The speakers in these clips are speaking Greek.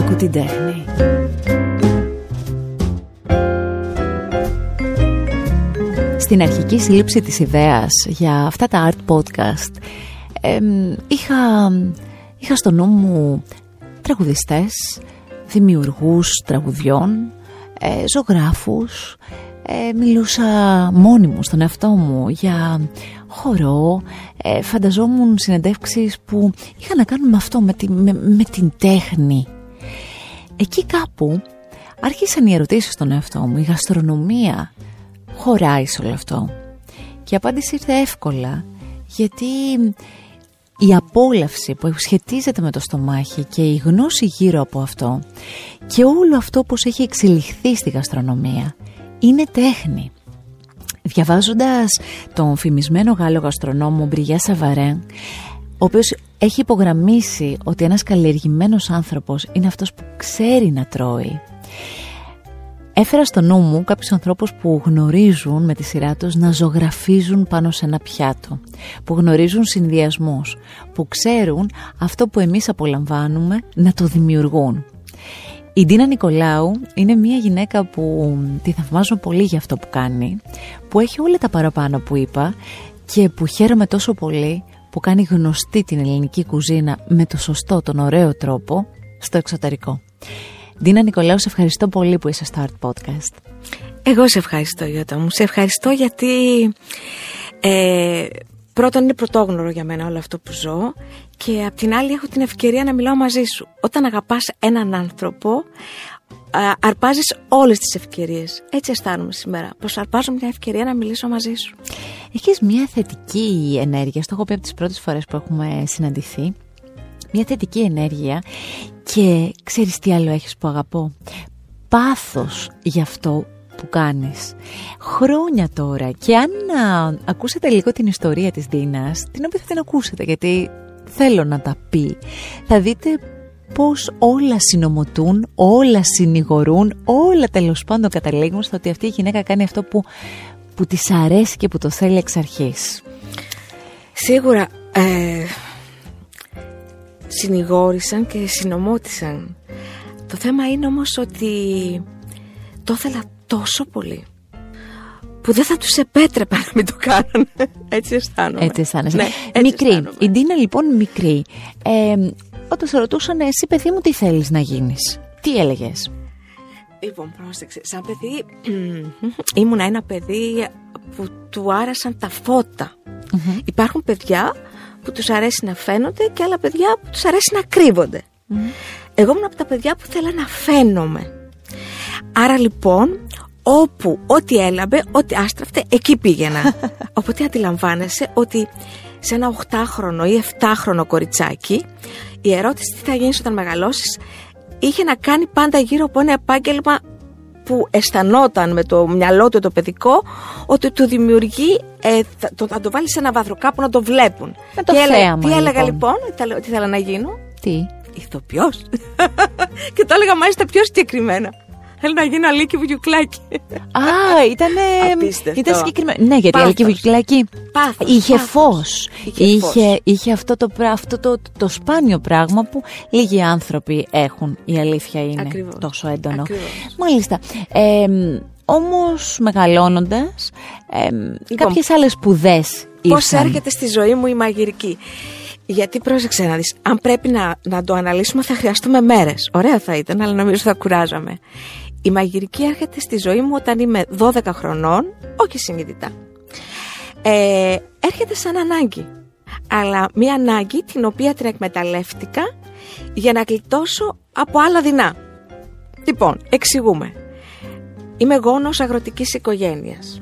Άκου την τέχνη. Στην αρχική σύλληψη της ιδέας για αυτά τα art podcast είχα, είχα στο νου μου τραγουδιστές, δημιουργούς τραγουδιών, ε, ζωγράφους, ε, μιλούσα μόνη μου στον εαυτό μου για χορό, ε, φανταζόμουν συνεντεύξεις που είχαν να κάνουν με αυτό, με, με, την τέχνη. Εκεί κάπου άρχισαν οι ερωτήσεις στον εαυτό μου, η γαστρονομία χωράει σε όλο αυτό. Και η απάντηση ήρθε εύκολα, γιατί η απόλαυση που σχετίζεται με το στομάχι και η γνώση γύρω από αυτό και όλο αυτό πως έχει εξελιχθεί στη γαστρονομία είναι τέχνη. Διαβάζοντας τον φημισμένο Γάλλο γαστρονόμο Μπριγιά Σαβαρέν, ο οποίος έχει υπογραμμίσει ότι ένας καλλιεργημένος άνθρωπος είναι αυτός που ξέρει να τρώει, Έφερα στο νου μου κάποιους ανθρώπους που γνωρίζουν με τη σειρά τους να ζωγραφίζουν πάνω σε ένα πιάτο, που γνωρίζουν συνδυασμούς, που ξέρουν αυτό που εμείς απολαμβάνουμε να το δημιουργούν. Η Ντίνα Νικολάου είναι μια γυναίκα που τη θαυμάζω πολύ για αυτό που κάνει, που έχει όλα τα παραπάνω που είπα και που χαίρομαι τόσο πολύ που κάνει γνωστή την ελληνική κουζίνα με το σωστό, τον ωραίο τρόπο στο εξωτερικό. Ντίνα Νικολάου, σε ευχαριστώ πολύ που είσαι στο Art Podcast. Εγώ σε ευχαριστώ Γιώτα μου. Σε ευχαριστώ γιατί ε, πρώτον είναι πρωτόγνωρο για μένα όλο αυτό που ζω και απ' την άλλη έχω την ευκαιρία να μιλάω μαζί σου. Όταν αγαπάς έναν άνθρωπο αρπάζεις όλες τις ευκαιρίες. Έτσι αισθάνομαι σήμερα, πως αρπάζω μια ευκαιρία να μιλήσω μαζί σου. Έχεις μια θετική ενέργεια, στο έχω πει από τις πρώτες φορές που έχουμε συναντηθεί, μια θετική ενέργεια και ξέρεις τι άλλο έχεις που αγαπώ; Πάθος γι' αυτό που κάνεις. Χρόνια τώρα και αν ακούσετε λίγο την ιστορία της Δίνας, την οποία θα την ακούσετε γιατί θέλω να τα πει, θα δείτε πως όλα συνομωτούν, όλα συνηγορούν, όλα τέλος πάντων καταλήγουν στο ότι αυτή η γυναίκα κάνει αυτό που, που της αρέσει και που το θέλει εξ αρχής. Σίγουρα ε, συνηγόρησαν και συνομότησαν. Το θέμα είναι όμως ότι το ήθελα τόσο πολύ που δεν θα τους επέτρεπα να μην το κάνουν. Έτσι αισθάνομαι. Έτσι αισθάνεσαι. Ναι, έτσι μικρή. Αισθάνομαι. Η Ντίνα λοιπόν μικρή. Ε, όταν σε ρωτούσαν εσύ παιδί μου τι θέλεις να γίνεις; Τι έλεγες; Λοιπόν, πρόσεξε. Σαν παιδί ήμουνα ένα παιδί που του άρεσαν τα φωτα Υπάρχουν παιδιά που τους αρέσει να φαίνονται και άλλα παιδιά που τους αρέσει να κρύβονται. Εγώ ήμουν από τα παιδιά που θέλα να φαίνομαι. Άρα λοιπόν, όπου ό,τι έλαμπε, ό,τι άστραφτε, εκεί πήγαινα. Οπότε αντιλαμβάνεσαι ότι σε ένα 8χρονο ή 7χρονο κοριτσάκι, η ερώτηση τι θα γίνεις όταν μεγαλώσεις είχε να κάνει πάντα γύρω από ένα επάγγελμα που αισθανόταν με το μυαλό του το παιδικό ότι του δημιουργεί, ε, θα, το, θα το βάλεις σε ένα βάθρο κάπου να το βλέπουν. Με το θέαμα, Τι έλεγα λοιπόν, τι ήθελα να γίνω; Τι; Ηθοποιός. και το έλεγα μάλιστα πιο συγκεκριμένα. Θέλω να γίνω Αλίκη Βουγιουκλάκη. Α, ήταν. Ήταν συγκεκριμένο. Ναι, γιατί η Αλίκη Βουγιουκλάκη είχε φως. Είχε, είχε αυτό, το, αυτό το, το, σπάνιο πράγμα που λίγοι άνθρωποι έχουν. Η αλήθεια είναι τόσο έντονο. Μάλιστα. Ε, Όμως μεγαλώνοντας, ε, λοιπόν, κάποιες άλλες σπουδές Πώς έρχεται στη ζωή μου η μαγειρική; Γιατί πρόσεξε να δεις, αν πρέπει να, να το αναλύσουμε θα χρειαστούμε μέρες. Ωραία θα ήταν, αλλά νομίζω θα κουράζαμε. Η μαγειρική έρχεται στη ζωή μου όταν είμαι 12 χρονών, όχι συνειδητά. Ε, έρχεται σαν ανάγκη. Αλλά μια ανάγκη την οποία την εκμεταλλεύτηκα για να γλιτώσω από άλλα δεινά. Λοιπόν, εξηγούμε. Είμαι γόνος αγροτικής οικογένειας.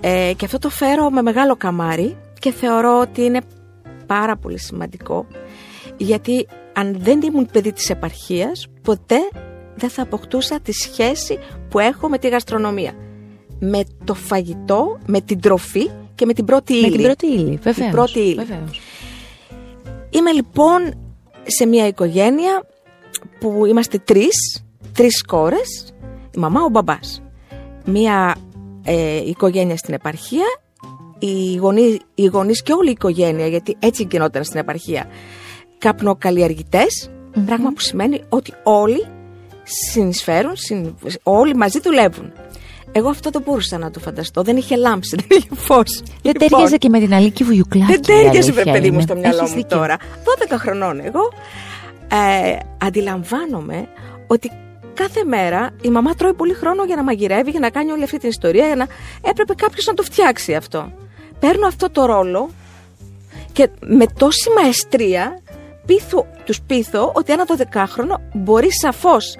Ε, και αυτό το φέρω με μεγάλο καμάρι και θεωρώ ότι είναι πάρα πολύ σημαντικό γιατί αν δεν ήμουν παιδί της επαρχίας ποτέ δεν θα αποκτούσα τη σχέση που έχω με τη γαστρονομία. Με το φαγητό, με την τροφή και με την πρώτη ύλη. Με την πρώτη ύλη, βεβαίως. πρώτη ύλη. Είμαι λοιπόν σε μια οικογένεια που είμαστε τρεις, τρεις κόρες, η μαμά, ο μπαμπάς. Μια ε, οικογένεια στην επαρχία, οι γονείς, οι γονείς και όλη η οικογένεια, γιατί έτσι γινόταν στην επαρχία, καπνοκαλλιεργητές, Πράγμα που σημαίνει ότι όλοι συνεισφέρουν, όλοι μαζί δουλεύουν. Εγώ αυτό δεν μπορούσα να το φανταστώ. Δεν είχε λάμψη, δεν είχε φως. Δεν λοιπόν, τέριαζε και με την Αλίκη Βουγιουκλάκη. Δεν τέριαζε, βρε παιδί μου, στο μυαλό μου τώρα. 12 χρονών εγώ ε, αντιλαμβάνομαι ότι κάθε μέρα η μαμά τρώει πολύ χρόνο για να μαγειρεύει, για να κάνει όλη αυτή την ιστορία, για να έπρεπε κάποιος να το φτιάξει αυτό. Παίρνω αυτό το ρόλο και με τόση μαεστρία πείθω, τους πείθω ότι ένα 12χρονο μπορεί σαφώς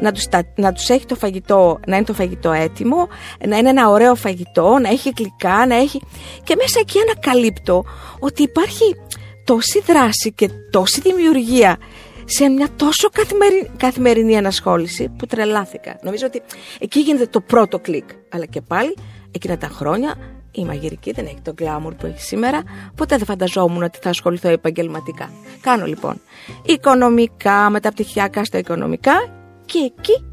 να τους, να τους έχει το φαγητό, να είναι το φαγητό έτοιμο, να είναι ένα ωραίο φαγητό, να έχει γλυκά, να έχει... Και μέσα εκεί ανακαλύπτω ότι υπάρχει τόση δράση και τόση δημιουργία σε μια τόσο καθημερινή, καθημερινή ανασχόληση που τρελάθηκα. Νομίζω ότι εκεί γίνεται το πρώτο κλικ. Αλλά και πάλι εκείνα τα χρόνια η μαγειρική δεν έχει τον γκλάμουρ που έχει σήμερα. Ποτέ δεν φανταζόμουν ότι θα ασχοληθώ επαγγελματικά. Κάνω λοιπόν οικονομικά, μεταπτυχιακά στα οικονομικά και εκεί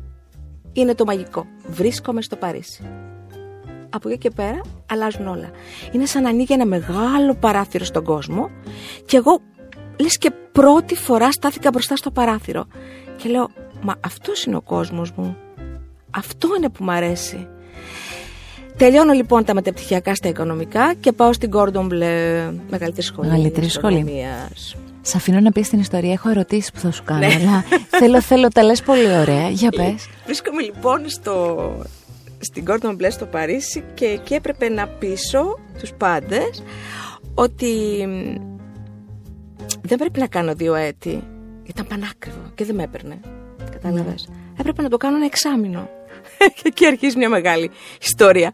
είναι το μαγικό. Βρίσκομαι στο Παρίσι. Από εκεί και πέρα αλλάζουν όλα. Είναι σαν να ανοίγει ένα μεγάλο παράθυρο στον κόσμο και εγώ λες και πρώτη φορά στάθηκα μπροστά στο παράθυρο και λέω μα αυτός είναι ο κόσμος μου αυτό είναι που μου αρέσει Τελειώνω λοιπόν τα μεταπτυχιακά στα οικονομικά και πάω στην Gordon Bleu, μεγαλύτερη σχολή. Μεγαλύτερη σχολή. Σ' αφήνω να πεις την ιστορία. Έχω ερωτήσεις που θα σου κάνω. Ναι. Αλλά θέλω, θέλω, τα λες πολύ ωραία. Για πες. Βρίσκομαι λοιπόν στο, στην Gordon Bleu στο Παρίσι και εκεί έπρεπε να πείσω τους πάντες ότι δεν πρέπει να κάνω δύο έτη. Ήταν πανάκριβο και δεν με έπαιρνε. Κατάλαβες; Ναι. Έπρεπε να το κάνω ένα εξάμεινο. και εκεί αρχίζει μια μεγάλη ιστορία.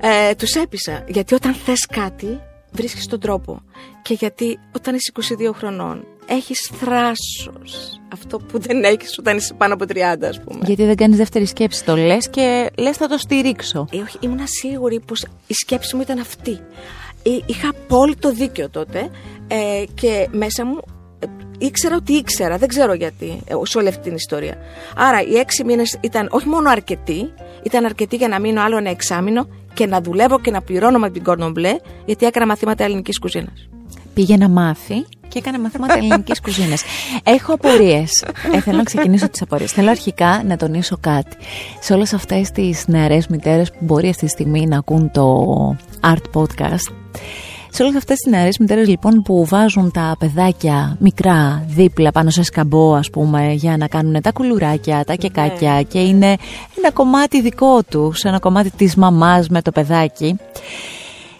Ε, τους έπεισα γιατί όταν θες κάτι βρίσκεις τον τρόπο. Και γιατί όταν είσαι 22 χρονών έχεις θράσος. Αυτό που δεν έχεις όταν είσαι πάνω από 30 ας πούμε. Γιατί δεν κάνεις δεύτερη σκέψη το λες και λες θα το στηρίξω ε, όχι, ήμουν σίγουρη πως η σκέψη μου ήταν αυτή. Ε, είχα απόλυτο δίκιο τότε ε, και μέσα μου ήξερα ότι ήξερα, δεν ξέρω γιατί, ε, σε όλη αυτή την ιστορία. Άρα οι έξι μήνες ήταν όχι μόνο αρκετοί, ήταν αρκετοί για να μείνω άλλο ένα εξάμεινο και να δουλεύω και να πληρώνω με την Cordon Bleu, γιατί έκανα μαθήματα ελληνικής κουζίνας. Πήγε να μάθει και έκανε μαθήματα ελληνικής κουζίνας. Έχω απορίες. Ε, θέλω να ξεκινήσω τις απορίες. Θέλω αρχικά να τονίσω κάτι. Σε όλες αυτές τις νεαρές μητέρες που μπορεί αυτή τη στιγμή να ακούν το Art Podcast, σε όλες αυτές τις νεαρές μητέρες λοιπόν που βάζουν τα παιδάκια μικρά δίπλα πάνω σε σκαμπό, ας πούμε, για να κάνουν τα κουλουράκια, τα κεκάκια ναι. και είναι ένα κομμάτι δικό τους, ένα κομμάτι της μαμάς με το παιδάκι.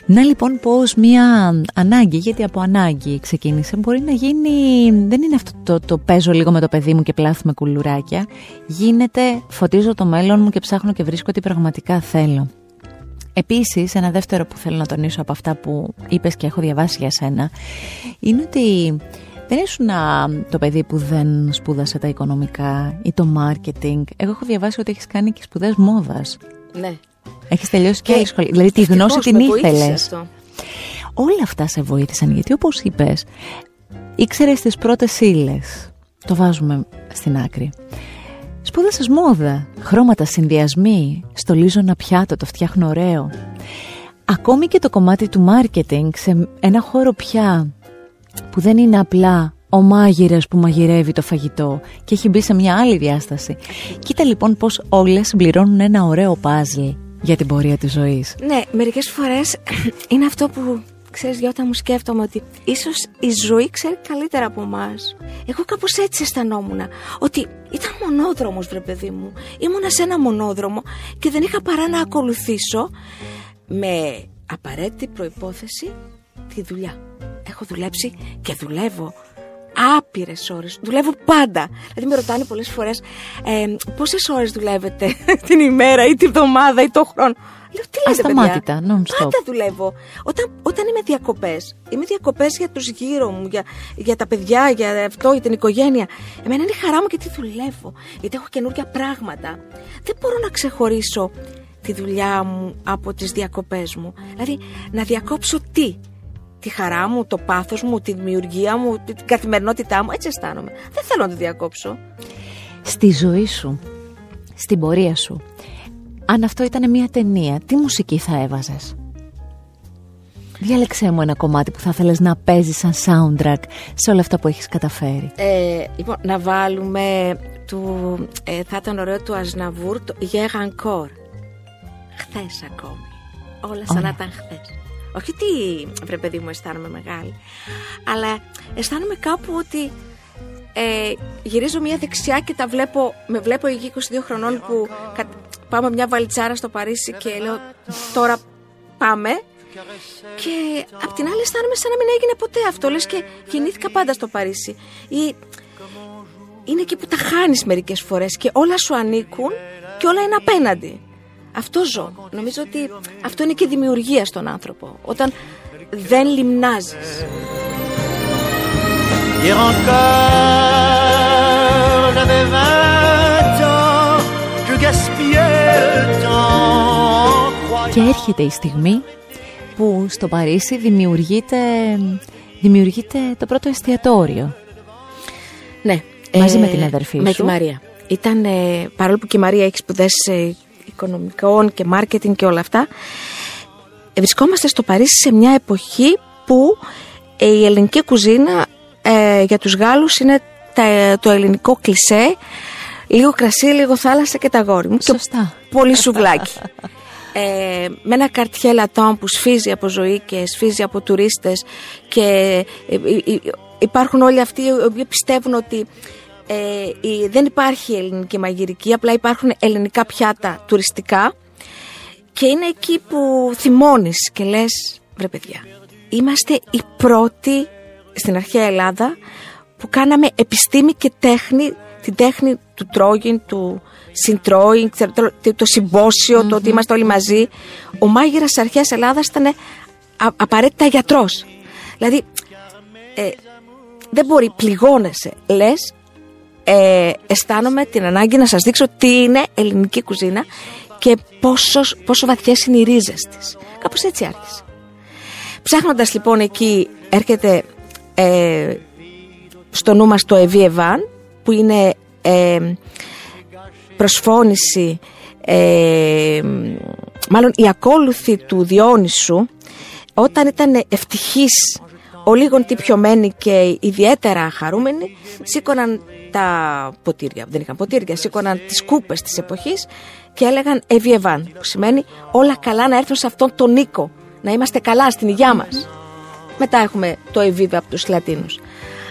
Να λοιπόν πως μία ανάγκη, γιατί από ανάγκη ξεκίνησε, μπορεί να γίνει, δεν είναι αυτό το, το παίζω λίγο με το παιδί μου και πλάθουμε κουλουράκια, γίνεται φωτίζω το μέλλον μου και ψάχνω και βρίσκω τι πραγματικά θέλω. Επίσης, ένα δεύτερο που θέλω να τονίσω από αυτά που είπες και έχω διαβάσει για σένα είναι ότι δεν ήσουν το παιδί που δεν σπούδασε τα οικονομικά ή το marketing. Εγώ έχω διαβάσει ότι έχεις κάνει και σπουδές μόδας. Ναι. Έχεις τελειώσει και, και σχολή. Δηλαδή τη γνώση την ήθελες. Όλα αυτά σε βοήθησαν γιατί όπως είπες ήξερες τις πρώτες ύλες. Το βάζουμε στην άκρη. Σπούδασες μόδα, χρώματα, συνδυασμοί, στολίζω ένα πιάτο, το φτιάχνω ωραίο. Ακόμη και το κομμάτι του marketing σε ένα χώρο πια που δεν είναι απλά ο μάγειρας που μαγειρεύει το φαγητό και έχει μπει σε μια άλλη διάσταση. Κοίτα λοιπόν πως όλες συμπληρώνουν ένα ωραίο παζλ για την πορεία της ζωής. Ναι, μερικές φορές είναι αυτό που Ξέρεις Γιώτα μου σκέφτομαι ότι ίσως η ζωή ξέρει καλύτερα από εμάς. Εγώ κάπως έτσι αισθανόμουν Ότι ήταν μονόδρομος βρε παιδί μου Ήμουνα σε ένα μονόδρομο Και δεν είχα παρά να ακολουθήσω Με απαραίτητη προϋπόθεση Τη δουλειά Έχω δουλέψει και δουλεύω άπειρες ώρες. Δουλεύω πάντα. Δηλαδή με ρωτάνε πολλές φορές ε, πόσες ώρες δουλεύετε την ημέρα ή τη βδομάδα ή το χρόνο; Λέω τι λέτε, Ασταμάτητα, non-stop. Πάντα δουλεύω. Όταν, όταν είμαι διακοπές, είμαι διακοπές για τους γύρω μου, για, για τα παιδιά, για αυτό, για την οικογένεια. Εμένα είναι η χαρά μου γιατί δουλεύω. Γιατί έχω καινούργια πράγματα. Δεν μπορώ να ξεχωρίσω τη δουλειά μου από τις διακοπές μου. Δηλαδή να διακόψω τι, τη χαρά μου, το πάθος μου, τη δημιουργία μου, την καθημερινότητά μου. Έτσι αισθάνομαι. Δεν θέλω να το διακόψω. Στη ζωή σου, στην πορεία σου, αν αυτό ήταν μια ταινία, τι μουσική θα έβαζες; Διάλεξέ μου ένα κομμάτι που θα ήθελες να παίζεις σαν soundtrack σε όλα αυτά που έχεις καταφέρει. Ε, λοιπόν, να βάλουμε του, ε, θα ήταν ωραίο του Ασναβούρ το Γέγαν Κορ. Χθες ακόμη. Όλα σαν να ήταν χθες. Όχι ότι βρε παιδί μου αισθάνομαι μεγάλη, αλλά αισθάνομαι κάπου ότι ε, γυρίζω μια δεξιά και τα βλέπω, με βλέπω η 22 χρονών που πάμε μια βαλιτσάρα στο Παρίσι και λέω τώρα πάμε και απ' την άλλη αισθάνομαι σαν να μην έγινε ποτέ αυτό λες και γεννήθηκα πάντα στο Παρίσι ή είναι εκεί που τα χάνεις μερικές φορές και όλα σου ανήκουν και όλα είναι απέναντι αυτό ζω. Νομίζω ότι αυτό είναι και δημιουργία στον άνθρωπο. Όταν δεν λιμνάζεις. Και έρχεται η στιγμή που στο Παρίσι δημιουργείται, δημιουργείται το πρώτο εστιατόριο. Ναι. Μαζί με την αδερφή με σου. τη Μαρία. Ήταν, ε, παρόλο που και η Μαρία έχει σπουδάσει οικονομικών και μάρκετινγκ και όλα αυτά. Ε, βρισκόμαστε στο Παρίσι σε μια εποχή που ε, η ελληνική κουζίνα ε, για τους Γάλλους είναι το ελληνικό κλισέ λίγο κρασί, λίγο θάλασσα και τα γόρι μου. Σωστά. πολύ σουβλάκι. Ε, με ένα καρτιέ λατών που σφίζει από ζωή και σφίζει από τουρίστες και υπάρχουν όλοι αυτοί οι οποίοι πιστεύουν ότι ε, δεν υπάρχει ελληνική μαγειρική, απλά υπάρχουν ελληνικά πιάτα τουριστικά και είναι εκεί που θυμώνεις και λες, βρε παιδιά, είμαστε οι πρώτοι στην αρχαία Ελλάδα που κάναμε επιστήμη και τέχνη, την τέχνη του τρόγιν, του συντρώιν, το συμποσιο το ότι είμαστε όλοι μαζί. Ο μάγειρας της αρχαίας Ελλάδας ήταν απαραίτητα γιατρός. Δηλαδή, ε, δεν μπορεί, πληγώνεσαι, λες, ε, αισθάνομαι την ανάγκη να σας δείξω τι είναι ελληνική κουζίνα και πόσο, πόσο βαθιές είναι οι ρίζες της. Κάπως έτσι άρχισε. Ψάχνοντας λοιπόν εκεί έρχεται ε, στο νου μας το Εβί Εβάν που είναι ε, προσφώνηση ε, μάλλον η ακόλουθη του Διόνυσου όταν ήταν ευτυχής ο λίγον τι πιωμένοι και ιδιαίτερα χαρούμενοι σήκωναν τα ποτήρια, δεν είχαν ποτήρια, σήκωναν τις κούπες της εποχής και έλεγαν Εβιεβάν, που σημαίνει όλα καλά να έρθουν σε αυτόν τον Νίκο, να είμαστε καλά στην υγειά μας. Μετά έχουμε το Εβίβε από τους Λατίνους.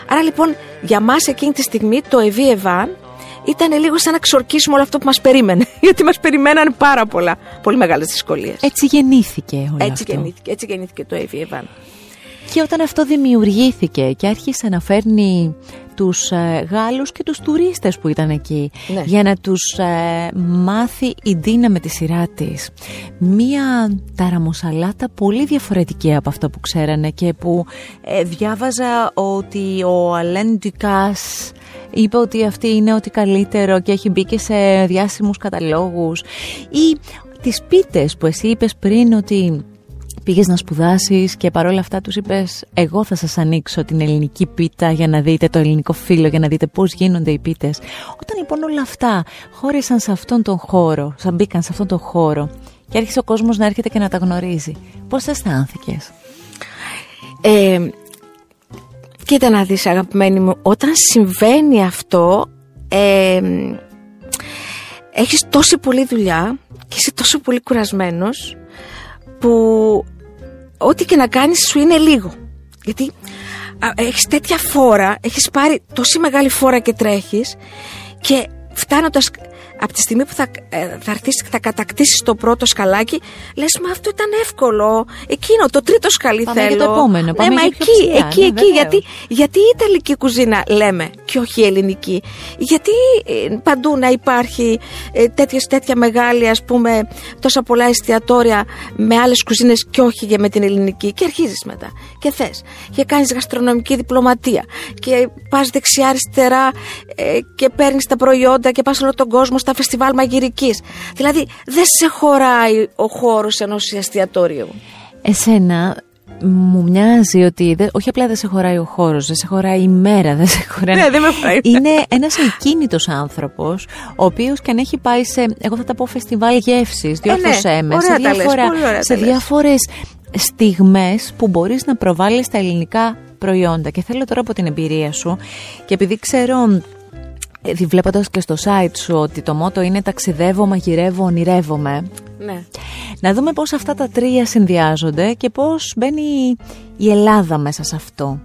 Άρα λοιπόν για μας εκείνη τη στιγμή το Εβιεβάν ήταν λίγο σαν να ξορκίσουμε όλο αυτό που μας περίμενε. Γιατί μας περιμέναν πάρα πολλά, πολύ μεγάλες δυσκολίες. Έτσι γεννήθηκε όλο έτσι αυτό. Γεννήθηκε, έτσι γεννήθηκε το Εβιεβάν. Και όταν αυτό δημιουργήθηκε και άρχισε να φέρνει τους ε, Γάλλους και τους τουρίστες που ήταν εκεί Ναι. για να τους ε, μάθει η Ντίνα με τη σειρά της μία ταραμοσαλάτα πολύ διαφορετική από αυτό που ξέρανε και που ε, διάβαζα ότι ο Αλέν Ντουκάς είπε ότι αυτή είναι ό,τι καλύτερο και έχει μπει και σε διάσημους καταλόγους ή τις πίτες που εσύ είπες πριν ότι πήγες να σπουδάσεις και παρόλα αυτά τους είπες εγώ θα σας ανοίξω την ελληνική πίτα για να δείτε το ελληνικό φύλλο, για να δείτε πώς γίνονται οι πίτες. Όταν λοιπόν όλα αυτά χώρισαν σε αυτόν τον χώρο, σαν μπήκαν σε αυτόν τον χώρο και άρχισε ο κόσμος να έρχεται και να τα γνωρίζει, πώς αισθάνθηκες; Ε, κοίτα να δεις αγαπημένη μου, όταν συμβαίνει αυτό ε, έχεις τόση πολλή δουλειά και είσαι τόσο πολύ κουρασμένος που ό,τι και να κάνεις σου είναι λίγο. Γιατί α, έχεις τέτοια φόρα, έχεις πάρει τόση μεγάλη φόρα και τρέχεις και φτάνοντας από τη στιγμή που θα, ε, θα, έρθεις, θα κατακτήσεις το πρώτο σκαλάκι λες μα αυτό ήταν εύκολο. Εκείνο το τρίτο σκαλί Πάμε θέλω για το επόμενο, πάμε ναι, μα για πιο εκεί, ψηλά, εκεί, ναι, εκεί βεβαίως. γιατί, γιατί η Ιταλική κουζίνα λέμε και όχι η ελληνική γιατί ε, παντού να υπάρχει ε, τέτοιες, τέτοια μεγάλη ας πούμε τόσα πολλά εστιατόρια με άλλες κουζίνες και όχι για με την ελληνική. Και αρχίζεις μετά και θες. Και κάνεις γαστρονομική διπλωματία. Και πας δεξιά αριστερά ε, και παίρνεις τα προϊόντα και πας όλο τον κόσμο στα φεστιβάλ μαγειρικής. Δηλαδή δεν σε χωράει ο χώρος ενός εστιατόριου. Εσένα μου μοιάζει ότι δεν- όχι απλά δεν σε χωράει ο χώρος, δεν σε χωράει η μέρα, δεν σε χωράει... Ναι, δεν με χωράει. Είναι ένας εκκίνητος άνθρωπος, ο οποίος και αν έχει πάει σε, εγώ θα τα πω φεστιβάλ γεύσης, διόρθωσέ ναι, με, ωραία σε, τα λες, διάφορα, πολύ ωραία σε τα λες. διάφορες στιγμές που μπορείς να προβάλλεις τα ελληνικά προϊόντα. Και θέλω τώρα από την εμπειρία σου και επειδή ξέρω ε, βλέποντας και στο site σου ότι το μότο είναι ταξιδεύω, μαγειρεύω, ονειρεύομαι Ναι. να δούμε πώς αυτά τα τρία συνδυάζονται και πώς μπαίνει η Ελλάδα μέσα σε αυτό.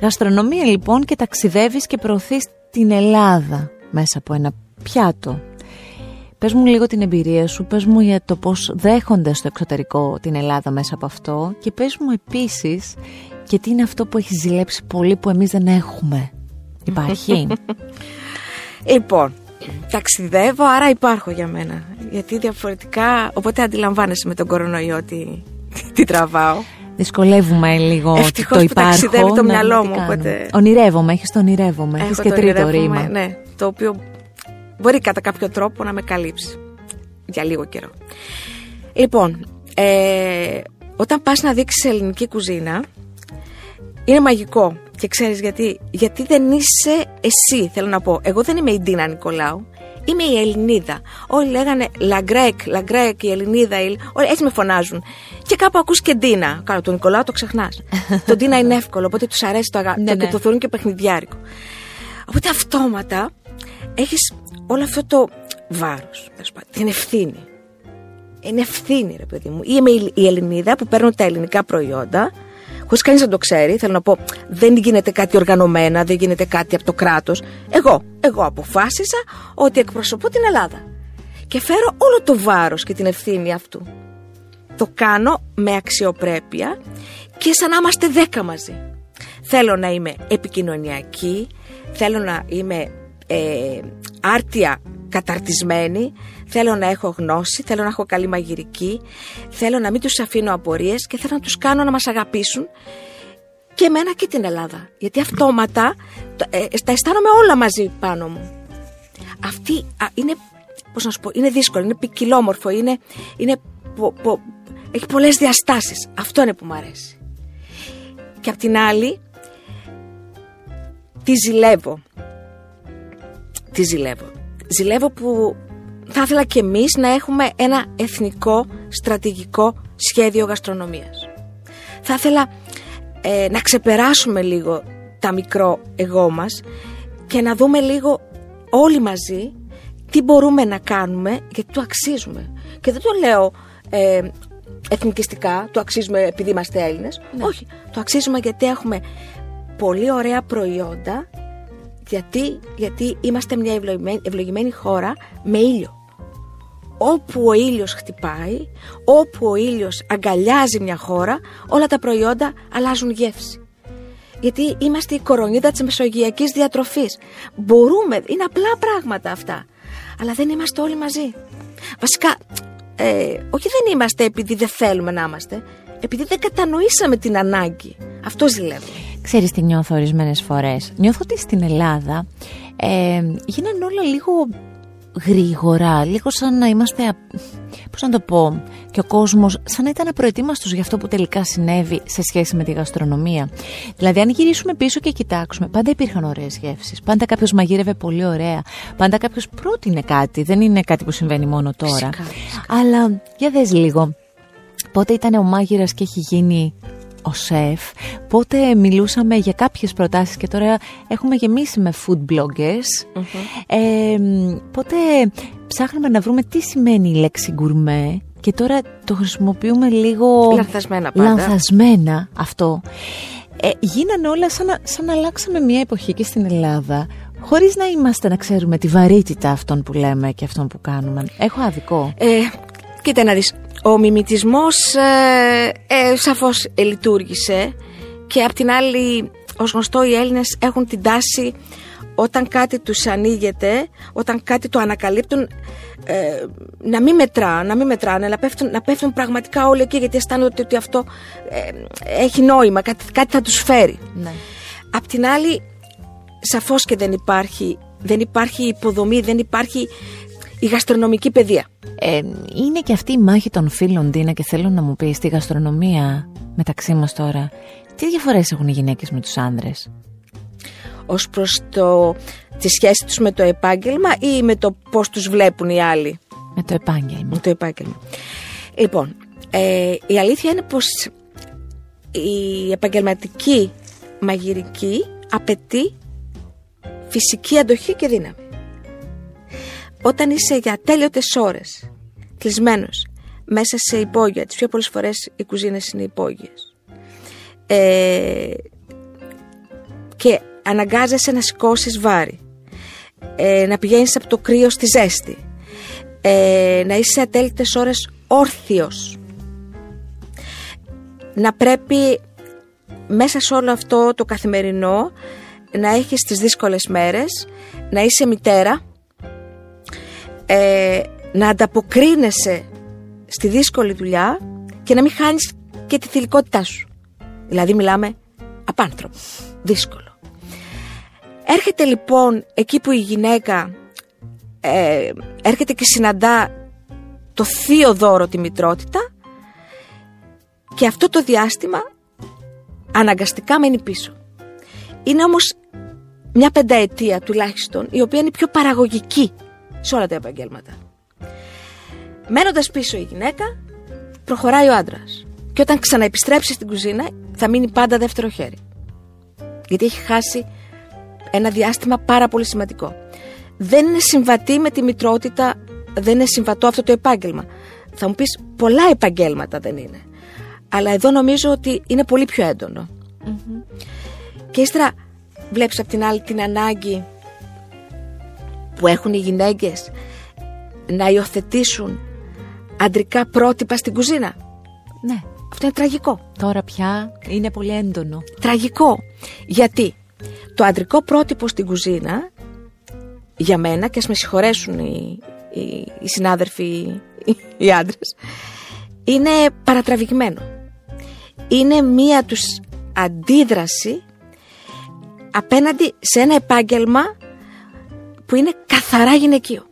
Γαστρονομία λοιπόν και ταξιδεύεις και προωθείς την Ελλάδα μέσα από ένα πιάτο. Πες μου λίγο την εμπειρία σου, πες μου για το πώς δέχονται στο εξωτερικό την Ελλάδα μέσα από αυτό και πες μου επίσης και τι είναι αυτό που έχεις ζηλέψει πολύ που εμείς δεν έχουμε. Υπάρχει; Λοιπόν, ταξιδεύω, άρα υπάρχω για μένα. Γιατί διαφορετικά, οπότε αντιλαμβάνεσαι με τον κορονοϊό τι, τι τραβάω. Δυσκολεύουμε λίγο Ευτυχώς το που υπάρχω. ταξιδεύει το να μυαλό δούμε τι μου, κάνουμε. οπότε- Ονειρεύομαι, έχεις το ονειρεύομαι, έχεις Έχω και το τρίτο ονειρεύομαι, ρήμα. Ναι, το οποίο μπορεί κατά κάποιο τρόπο να με καλύψει για λίγο καιρό. Λοιπόν, ε, όταν πας να δείξεις ελληνική κουζίνα, είναι μαγικό. Και ξέρεις γιατί; Γιατί δεν είσαι εσύ, θέλω να πω. Εγώ δεν είμαι η Ντίνα Νικολάου. Είμαι η Ελληνίδα. Όλοι λέγανε la grecque, la grecque, η Ελληνίδα. η... Όλοι έτσι με φωνάζουν. Και κάπου ακούς και Ντίνα. Καλά, τον Νικολάου το ξεχνάς. το Ντίνα είναι εύκολο, οπότε τους αρέσει το αγάπη. Ναι, το, ναι. και το θεωρούν και παιχνιδιάρικο. Οπότε αυτόματα έχεις όλο αυτό το βάρος, τέλος πάντων, την ευθύνη. Είναι ευθύνη, ρε παιδί μου. Είμαι η- η Ελληνίδα που παίρνω τα ελληνικά προϊόντα, χωρίς κανείς να το ξέρει. Θέλω να πω, δεν γίνεται κάτι οργανωμένα, δεν γίνεται κάτι από το κράτος. Εγώ, εγώ αποφάσισα ότι εκπροσωπώ την Ελλάδα. Και φέρω όλο το βάρος και την ευθύνη αυτού. Το κάνω με αξιοπρέπεια και σαν να είμαστε δέκα μαζί. Θέλω να είμαι επικοινωνιακή, θέλω να είμαι ε, άρτια καταρτισμένη, θέλω να έχω γνώση, θέλω να έχω καλή μαγειρική, θέλω να μην τους αφήνω απορίες και θέλω να τους κάνω να μας αγαπήσουν και εμένα και την Ελλάδα. Γιατί αυτόματα το- ε, τα αισθάνομαι όλα μαζί πάνω μου. Αυτή α, είναι, πώς να σου πω, είναι δύσκολο, είναι ποικιλόμορφο, είναι, είναι πο- πο- έχει πολλές διαστάσεις. Αυτό είναι που μου αρέσει. Και απ' την άλλη, τη ζηλεύω. Τη ζηλεύω. Ζηλεύω που θα ήθελα κι εμείς να έχουμε ένα εθνικό στρατηγικό σχέδιο γαστρονομίας. Θα ήθελα ε, να ξεπεράσουμε λίγο τα μικρό εγώ μας και να δούμε λίγο όλοι μαζί τι μπορούμε να κάνουμε γιατί το αξίζουμε. Και δεν το λέω ε, εθνικιστικά, το αξίζουμε επειδή είμαστε Έλληνες. Όχι, το αξίζουμε γιατί έχουμε πολύ ωραία προϊόντα γιατί, γιατί είμαστε μια ευλογημένη, ευλογημένη χώρα με ήλιο. Όπου ο ήλιος χτυπάει, όπου ο ήλιος αγκαλιάζει μια χώρα, όλα τα προϊόντα αλλάζουν γεύση. Γιατί είμαστε η κορονίδα της μεσογειακής διατροφής. Μπορούμε, είναι απλά πράγματα αυτά. Αλλά δεν είμαστε όλοι μαζί. Βασικά, ε, όχι δεν είμαστε επειδή δεν θέλουμε να είμαστε, επειδή δεν κατανοήσαμε την ανάγκη. Αυτό ζηλεύω. Ξέρεις τι νιώθω ορισμένες φορές. Νιώθω ότι στην Ελλάδα ε, γίνανε όλα λίγο γρήγορα, λίγο σαν να είμαστε, α- πώς να το πω, και ο κόσμος σαν να ήταν απροετοίμαστος για αυτό που τελικά συνέβη σε σχέση με τη γαστρονομία. Δηλαδή αν γυρίσουμε πίσω και κοιτάξουμε, πάντα υπήρχαν ωραίες γεύσεις, πάντα κάποιος μαγείρευε πολύ ωραία, πάντα κάποιος πρότεινε κάτι, δεν είναι κάτι που συμβαίνει μόνο τώρα. Φυσικά, φυσικά. Αλλά για δες λίγο, πότε ήταν ο μάγειρας και έχει γίνει ο σεφ, πότε μιλούσαμε για κάποιες προτάσεις και τώρα έχουμε γεμίσει με food bloggers, ε, πότε ψάχναμε να βρούμε τι σημαίνει η λέξη γκουρμέ και τώρα το χρησιμοποιούμε λίγο Λανθασμένα πάντα. λανθασμένα αυτό. Ε, γίνανε όλα σαν να, σαν να αλλάξαμε μια εποχή και στην Ελλάδα χωρίς να είμαστε να ξέρουμε τη βαρύτητα αυτών που λέμε και αυτών που κάνουμε. Έχω άδικο. Ε, κοίτα να δεις, ο μιμητισμός ε, ε, σαφώς ε, λειτουργήσε και απ' την άλλη, ως γνωστό, οι Έλληνες έχουν την τάση όταν κάτι τους ανοίγεται, όταν κάτι το ανακαλύπτουν, ε, να μην μετρά, να μην μετράνε, να πέφτουν, να πέφτουν πραγματικά όλοι εκεί γιατί αισθάνονται ότι αυτό ε, έχει νόημα, κάτι, κάτι θα τους φέρει. Ναι. Απ' την άλλη, σαφώς και δεν υπάρχει, δεν υπάρχει υποδομή, δεν υπάρχει η γαστρονομική παιδεία. Ε, είναι και αυτή η μάχη των φίλων, Ντίνα, και θέλω να μου πεις στη γαστρονομία μεταξύ μας τώρα. Τι διαφορές έχουν οι γυναίκες με τους άνδρες; ως προς το, τη σχέση τους με το επάγγελμα ή με το πώς τους βλέπουν οι άλλοι; Με το επάγγελμα. με το επάγγελμα. Λοιπόν, Ε, η αλήθεια είναι πως η επαγγελματική μαγειρική απαιτεί φυσική αντοχή και δύναμη. Όταν είσαι για τέλειωτες ώρες κλεισμένος μέσα σε υπόγεια, τις πιο πολλές φορές οι κουζίνες είναι υπόγειες. Ε, και αναγκάζεσαι να σηκώσεις βάρη, ε, να πηγαίνεις από το κρύο στη ζέστη, ε, να είσαι ατέλειωτες ώρες όρθιος, να πρέπει μέσα σε όλο αυτό το καθημερινό να έχεις τις δύσκολες μέρες, να είσαι μητέρα, ε, να ανταποκρίνεσαι στη δύσκολη δουλειά και να μην χάνεις και τη θηλυκότητά σου. Δηλαδή μιλάμε απάνθρωπο, δύσκολο. Έρχεται λοιπόν εκεί που η γυναίκα ε, έρχεται και συναντά το θείο δώρο τη μητρότητα και αυτό το διάστημα αναγκαστικά μένει πίσω. Είναι όμως μια πενταετία τουλάχιστον η οποία είναι πιο παραγωγική σε όλα τα επαγγέλματα. Μένοντας πίσω η γυναίκα, προχωράει ο άντρας. Και όταν ξαναεπιστρέψει στην κουζίνα, θα μείνει πάντα δεύτερο χέρι. Γιατί έχει χάσει ένα διάστημα πάρα πολύ σημαντικό. Δεν είναι συμβατή με τη μητρότητα, δεν είναι συμβατό αυτό το επάγγελμα. Θα μου πεις πολλά επαγγέλματα δεν είναι. Αλλά εδώ νομίζω ότι είναι πολύ πιο εντονο Και ύστερα βλέπεις από την άλλη την ανάγκη που έχουν οι γυναίκες να υιοθετήσουν αντρικά πρότυπα στην κουζίνα. Ναι. Αυτό είναι τραγικό. Τώρα πια είναι πολύ έντονο. Τραγικό. Γιατί το αντρικό πρότυπο στην κουζίνα, για μένα, και ας με συγχωρέσουν οι, οι, οι συνάδελφοι, οι, οι άντρες, είναι παρατραβηγμένο. Είναι μία τους αντίδραση απέναντι σε ένα επάγγελμα που είναι καθαρά γυναικείο.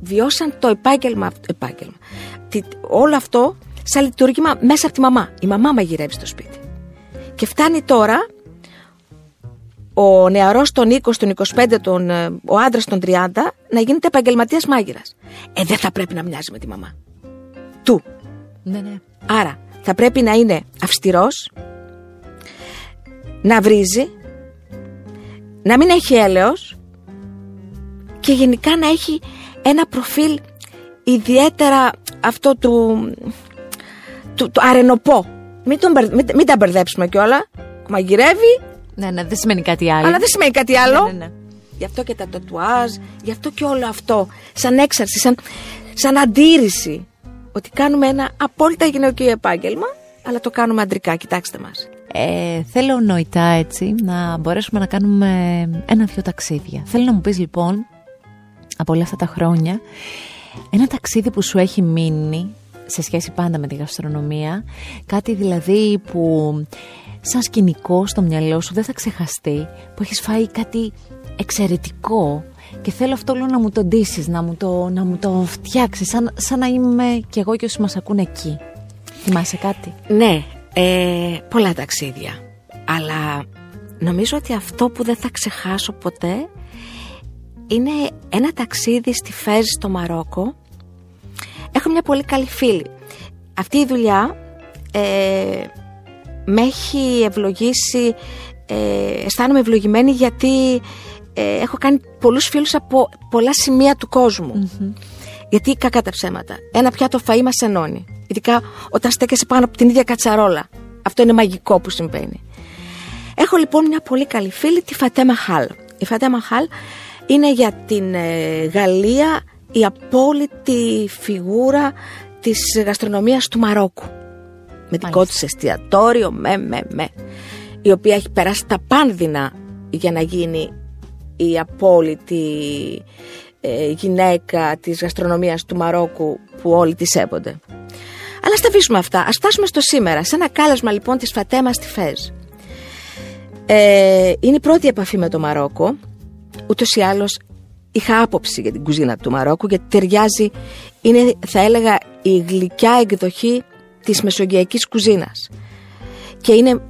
Βιώσαν το επάγγελμα, επάγγελμα. Όλο αυτό σαν λειτουργήμα μέσα από τη μαμά. Η μαμά μαγειρεύει στο σπίτι. Και φτάνει τώρα ο νεαρός των 20, των 25, τον, ε, ο άντρας των 30 να γίνεται επαγγελματίας μάγειρας. Ε, δεν θα πρέπει να μοιάζει με τη μαμά. Του. Ναι, ναι. Άρα θα πρέπει να είναι αυστηρός, να βρίζει, να μην έχει έλεος και γενικά να έχει ένα προφίλ ιδιαίτερα αυτό του, του, του αρενοπό. Μην, τον, μην, μην τα μπερδέψουμε κιόλα. Μαγειρεύει. Ναι, ναι, δεν σημαίνει κάτι άλλο. Αλλά δεν σημαίνει κάτι άλλο. Ναι, ναι, ναι. Γι' αυτό και τα τατουάζ, γι' αυτό και όλο αυτό. Σαν έξαρση, σαν, σαν αντίρρηση. Ότι κάνουμε ένα απόλυτα γυναικείο επάγγελμα, αλλά το κάνουμε αντρικά. Κοιτάξτε μας. Ε, θέλω νοητά έτσι να μπορέσουμε να κάνουμε ένα-δυο ταξίδια. Θέλω να μου πεις λοιπόν από όλα αυτά τα χρόνια ένα ταξίδι που σου έχει μείνει σε σχέση πάντα με τη γαστρονομία κάτι δηλαδή που σαν σκηνικό στο μυαλό σου δεν θα ξεχαστεί που έχεις φάει κάτι εξαιρετικό και θέλω αυτό όλο να μου το ντύσεις, να μου το, να μου το φτιάξεις σαν, σαν να είμαι κι εγώ και όσοι μας ακούν εκεί. Θυμάσαι κάτι; Ναι, ε, πολλά ταξίδια. Αλλά νομίζω ότι αυτό που δεν θα ξεχάσω ποτέ είναι ένα ταξίδι στη Φέζ στο Μαρόκο. Έχω μια πολύ καλή φίλη. Αυτή η δουλειά ε, με έχει ευλογήσει, ε, αισθάνομαι ευλογημένη γιατί ε, έχω κάνει πολλούς φίλους από πολλά σημεία του κοσμου Γιατί κακά τα ψέματα. Ένα πιάτο φαΐ μας ενώνει. Ειδικά όταν στέκεσαι πάνω από την ίδια κατσαρόλα. Αυτό είναι μαγικό που συμβαίνει. Έχω λοιπόν μια πολύ καλή φίλη, τη Φατέ Μαχάλ. Η Φατέ Μαχάλ είναι για την ε, Γαλλία η απόλυτη φιγούρα της γαστρονομίας του Μαρόκου. Με δικό της εστιατόριο, με, με, με. Η οποία έχει περάσει τα πάνδυνα για να γίνει η απόλυτη ε, γυναίκα της γαστρονομίας του Μαρόκου που όλοι τη σέβονται. Αλλά στα αφήσουμε αυτά. Α φτάσουμε στο σήμερα. Σε ένα κάλεσμα λοιπόν της Φατέμα στη Φέζ. Ε, είναι η πρώτη επαφή με το Μαρόκο. Ούτως ή άλλως είχα άποψη για την κουζίνα του Μαρόκου γιατί ταιριάζει, είναι θα έλεγα η γλυκιά εκδοχή της μεσογειακής κουζίνας. Και είναι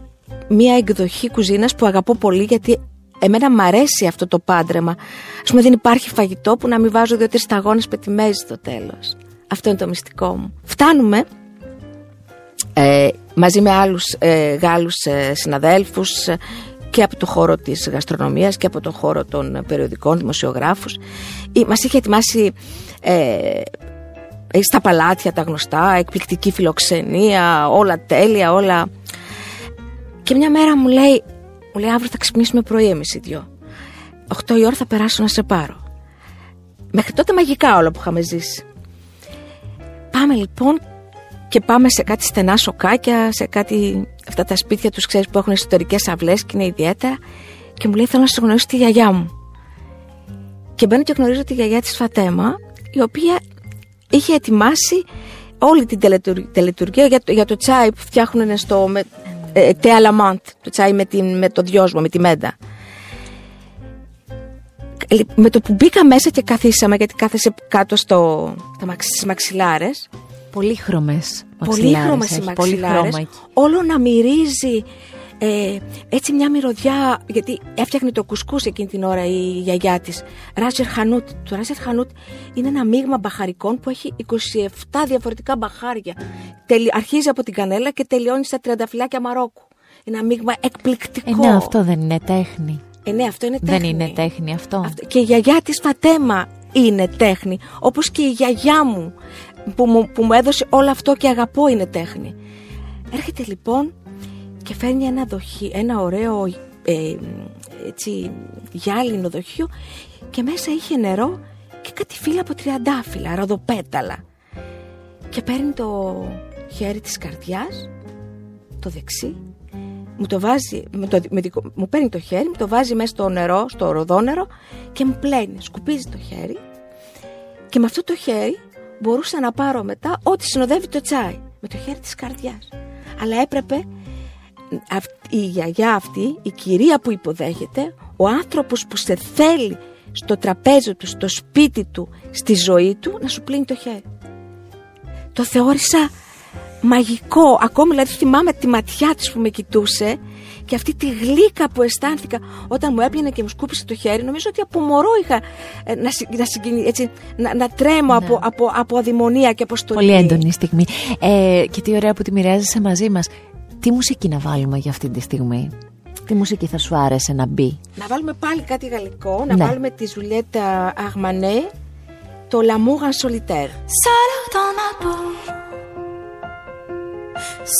μια εκδοχή κουζίνας που αγαπώ πολύ γιατί εμένα μου αρέσει αυτό το πάντρεμα. Α πούμε δεν υπάρχει φαγητό που να μην βάζω δύο-τρεις σταγόνες πετιμέζι στο τέλος. Αυτό είναι το μυστικό μου. Φτάνουμε ε, μαζί με άλλους ε, Γάλλους ε, συναδέλφους ε, και από το χώρο της γαστρονομίας και από το χώρο των περιοδικών δημοσιογράφους. Μας είχε ετοιμάσει στα παλάτια τα γνωστά, εκπληκτική φιλοξενία, όλα τέλεια, όλα... Και μια μέρα μου λέει, μου λέει αύριο θα ξυπνήσουμε πρωί εμείς οι δυο. 8 η ώρα θα περάσω να σε πάρω. Μέχρι τότε μαγικά όλα που είχαμε ζήσει. Πάμε λοιπόν και πάμε σε κάτι στενά σοκάκια, σε κάτι. Αυτά τα σπίτια τους ξέρεις που έχουν εσωτερικές αυλές και είναι ιδιαίτερα. Και μου λέει: Θέλω να σε γνωρίσω τη γιαγιά μου. Και μπαίνω και γνωρίζω τη γιαγιά της Φατέμα, η οποία είχε ετοιμάσει όλη την τελετουργία για το, για το τσάι που φτιάχνουν στο με, ε, το τσάι με, την, με το δυόσμο, με τη μέντα. Με το που μπήκα μέσα και καθίσαμε, γιατί κάθεσε κάτω στο, στις μαξιλάρες, Πολύχρωμες Πολύχρωμες οι μαξιλάρες. Όλο να μυρίζει ε, έτσι μια μυρωδιά, γιατί έφτιαχνε το κουσκούς εκείνη την ώρα η γιαγιά της. Ράζερ Χανούτ. Το Ράζερ Χανούτ είναι ένα μείγμα μπαχαρικών που έχει 27 διαφορετικά μπαχάρια. αρχίζει από την κανέλα και τελειώνει στα τριανταφυλάκια Μαρόκου. Είναι ένα μείγμα εκπληκτικό. Ε, ναι, αυτό δεν είναι τέχνη. Ε, ναι, αυτό είναι τέχνη. Δεν είναι τέχνη αυτό. αυτό. Και η γιαγιά της Φατέμα είναι τέχνη. Όπως και η γιαγιά μου που μου, που μου έδωσε όλο αυτό και αγαπώ είναι τέχνη. Έρχεται λοιπόν και φέρνει ένα, δοχείο, ένα ωραίο ε, έτσι, γυάλινο δοχείο και μέσα είχε νερό και κάτι φύλλα από τριαντάφυλλα, ροδοπέταλα. Και παίρνει το χέρι της καρδιάς, το δεξί, μου το βάζει, με το, με, μου παίρνει το χέρι, μου το βάζει μέσα στο νερό, στο ροδόνερο και μου πλένει, σκουπίζει το χέρι και με αυτό το χέρι μπορούσα να πάρω μετά ό,τι συνοδεύει το τσάι με το χέρι της καρδιάς. Αλλά έπρεπε η γιαγιά αυτή, η κυρία που υποδέχεται, ο άνθρωπος που σε θέλει στο τραπέζι του, στο σπίτι του, στη ζωή του, να σου πλύνει το χέρι. Το θεώρησα μαγικό. Ακόμη δηλαδή θυμάμαι τη ματιά της που με κοιτούσε και αυτή τη γλύκα που αισθάνθηκα όταν μου έπιανε και μου σκούπισε το χέρι, νομίζω ότι από μωρό είχα ε, να, να, έτσι, να, να τρέμω ναι. από, από, από αδημονία και αποστολή. Πολύ έντονη στιγμή. Ε, και τι ωραία που τη μοιράζεσαι μαζί μας. Τι μουσική να βάλουμε για αυτή τη στιγμή; Τι μουσική θα σου άρεσε να μπει; Να βάλουμε πάλι κάτι γαλλικό, να ναι. βάλουμε τη Ζουλιέτα Αγμανέ, το L'amour en solitaire. dans ma peau,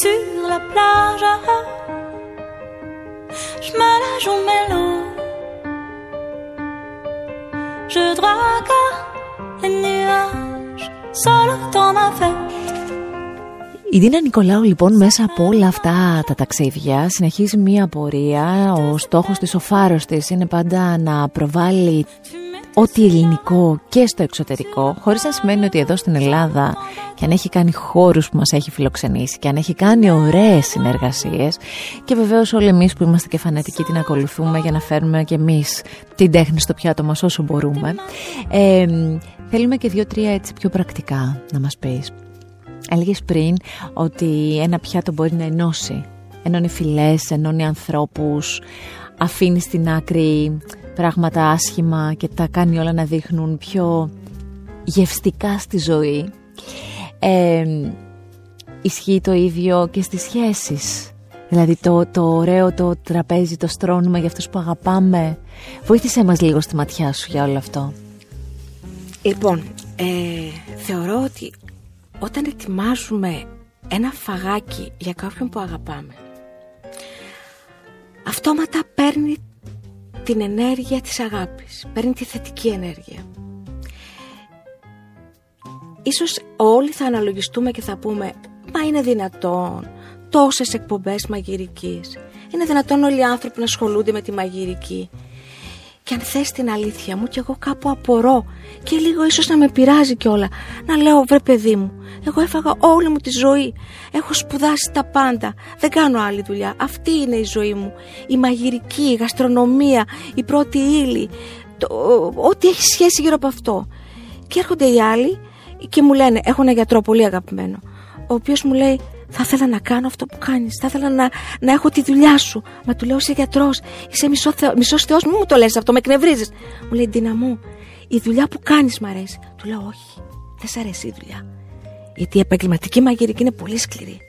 sur la plage je me la joue mélo. Je drague les nuages solo dans ma Η Δίνα Νικολάου λοιπόν μέσα από όλα αυτά τα ταξίδια συνεχίζει μία πορεία. Ο στόχος της, ο φάρος της είναι πάντα να προβάλλει ό,τι ελληνικό και στο εξωτερικό, χωρίς να σημαίνει ότι εδώ στην Ελλάδα και αν έχει κάνει χώρους που μας έχει φιλοξενήσει και αν έχει κάνει ωραίες συνεργασίες και βεβαίως όλοι εμείς που είμαστε και φανατικοί την ακολουθούμε για να φέρουμε και εμείς την τέχνη στο πιάτο μας όσο μπορούμε. Ε, θέλουμε και δύο-τρία έτσι πιο πρακτικά να μας πεις. Έλεγες πριν ότι ένα πιάτο μπορεί να ενώσει. Ενώνει φυλές, ενώνει ανθρώπους, αφήνει στην άκρη πράγματα άσχημα και τα κάνει όλα να δείχνουν πιο γευστικά στη ζωή. Ε, ισχύει το ίδιο και στις σχέσεις. Δηλαδή το, το ωραίο το τραπέζι, το στρώνουμε για αυτούς που αγαπάμε. Βοήθησέ μας λίγο στη ματιά σου για όλο αυτό. Λοιπόν, ε, θεωρώ ότι όταν ετοιμάζουμε ένα φαγάκι για κάποιον που αγαπάμε αυτόματα παίρνει την ενέργεια της αγάπης, παίρνει τη θετική ενέργεια. Ίσως όλοι θα αναλογιστούμε και θα πούμε «Μα είναι δυνατόν τόσες εκπομπές μαγειρικής, είναι δυνατόν όλοι οι άνθρωποι να ασχολούνται με τη μαγειρική». Και αν θες την αλήθεια μου και εγώ κάπου απορώ. Και λίγο ίσως να με πειράζει κιόλα. Να λέω βρε παιδί μου εγώ έφαγα όλη μου τη ζωή. Έχω σπουδάσει τα πάντα. Δεν κάνω άλλη δουλειά. Αυτή είναι η ζωή μου. Η μαγειρική, η γαστρονομία η πρώτη ύλη. Ό,τι έχει σχέση γύρω από αυτό. Και έρχονται οι άλλοι και μου λένε έχω ένα γιατρό πολύ αγαπημένο ο οποίος μου λέει θα ήθελα να κάνω αυτό που κάνεις. Θα ήθελα να, να έχω τη δουλειά σου. Μα του λέω είσαι γιατρός, είσαι μισό θεό, μην μου το λες αυτό, με εκνευρίζεις. Μου λέει Ντίνα μου, η δουλειά που κάνεις μ' αρέσει. Του λέω όχι, δεν σ' αρέσει η δουλειά. Γιατί η επαγγελματική μαγειρική είναι πολύ σκληρή.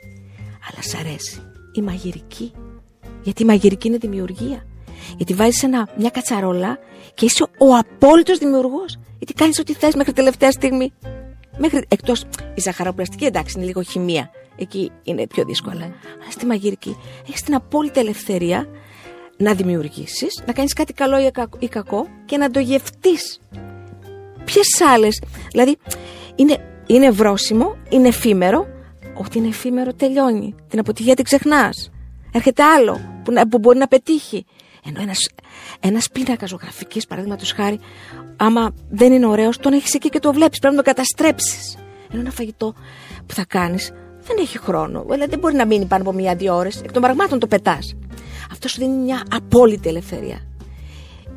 αλλά σ' αρέσει. Η μαγειρική. Γιατί η μαγειρική είναι δημιουργία. Γιατί βάζεις μια κατσαρόλα και είσαι ο απόλυτος δημιουργός. Γιατί κάνεις ό,τι θες μέχρι τελευταία στιγμή. Μέχρι, εκτός η ζαχαροπλαστική εντάξει είναι λίγο χημεία. Εκεί είναι πιο δύσκολα. Αλλά στη μαγειρική έχεις την απόλυτη ελευθερία να δημιουργήσεις, να κάνεις κάτι καλό ή κακό και να το γευτείς. Ποιες άλλες. Δηλαδή είναι, είναι βρόσιμο, είναι εφήμερο. Ό,τι είναι εφήμερο τελειώνει. Την αποτυχία την ξεχνάς. Έρχεται άλλο που, που μπορεί να πετύχει. Ενώ ένας ένας πίνακας ζωγραφικής, παραδείγματος χάρη, άμα δεν είναι ωραίος, τον έχεις εκεί και το βλέπεις. Πρέπει να το καταστρέψεις. Ενώ ένα φαγητό που θα κάνεις δεν έχει χρόνο. Δηλαδή δεν μπορεί να μείνει πάνω από μία-δύο ώρες. Εκ των πραγμάτων το πετάς. Αυτό σου δίνει μια απόλυτη ελευθερία.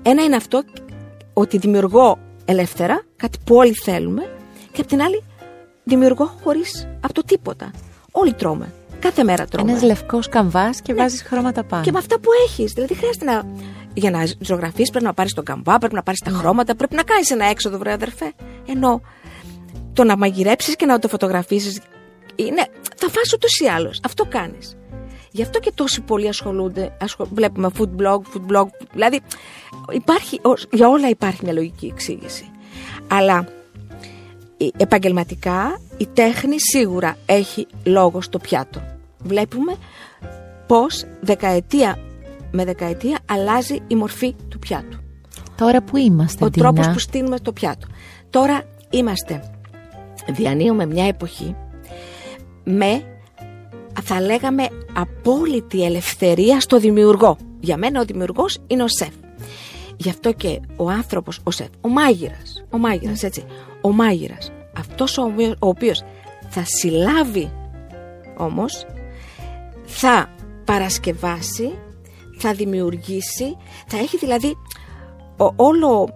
Ένα είναι αυτό ότι δημιουργώ ελεύθερα, κάτι που όλοι θέλουμε, και απ' την άλλη δημιουργώ χωρίς αυτό τίποτα. Όλοι τρώμε. Κάθε μέρα τρώμε. Ένας λευκός καμβάς και ναι. βάζεις χρώματα πάνω. Και με αυτά που έχεις. Δηλαδή χρειάζεται να. Για να ζωγραφεί πρέπει να πάρεις τον καμβά, πρέπει να πάρεις τα ναι. χρώματα, πρέπει να κάνεις ένα έξοδο, βρε αδερφέ. Ενώ το να μαγειρέψεις και να το φωτογραφίσεις. Είναι, θα φας ούτως ή άλλως. Αυτό κάνεις. Γι' αυτό και τόσοι πολλοί ασχολούνται. Ασχολ... Βλέπουμε food blog, food blog. Δηλαδή, υπάρχει, για όλα υπάρχει μια λογική εξήγηση. Αλλά επαγγελματικά η τέχνη σίγουρα έχει λόγο στο πιάτο. Βλέπουμε πώς δεκαετία με δεκαετία αλλάζει η μορφή του πιάτου. Τώρα που είμαστε, Ο τρόπος που στείλουμε το πιάτο. Τώρα είμαστε, διανύουμε μια εποχή με, θα λέγαμε, απόλυτη ελευθερία στο δημιουργό. Για μένα ο δημιουργός είναι ο σεφ. Γι' αυτό και ο άνθρωπος, ο σεφ, ο μάγειρας, ο μάγειρας, έτσι, ο μάγειρας, αυτός ο, ο οποίος θα συλλάβει όμως, θα παρασκευάσει, θα δημιουργήσει, θα έχει δηλαδή όλο,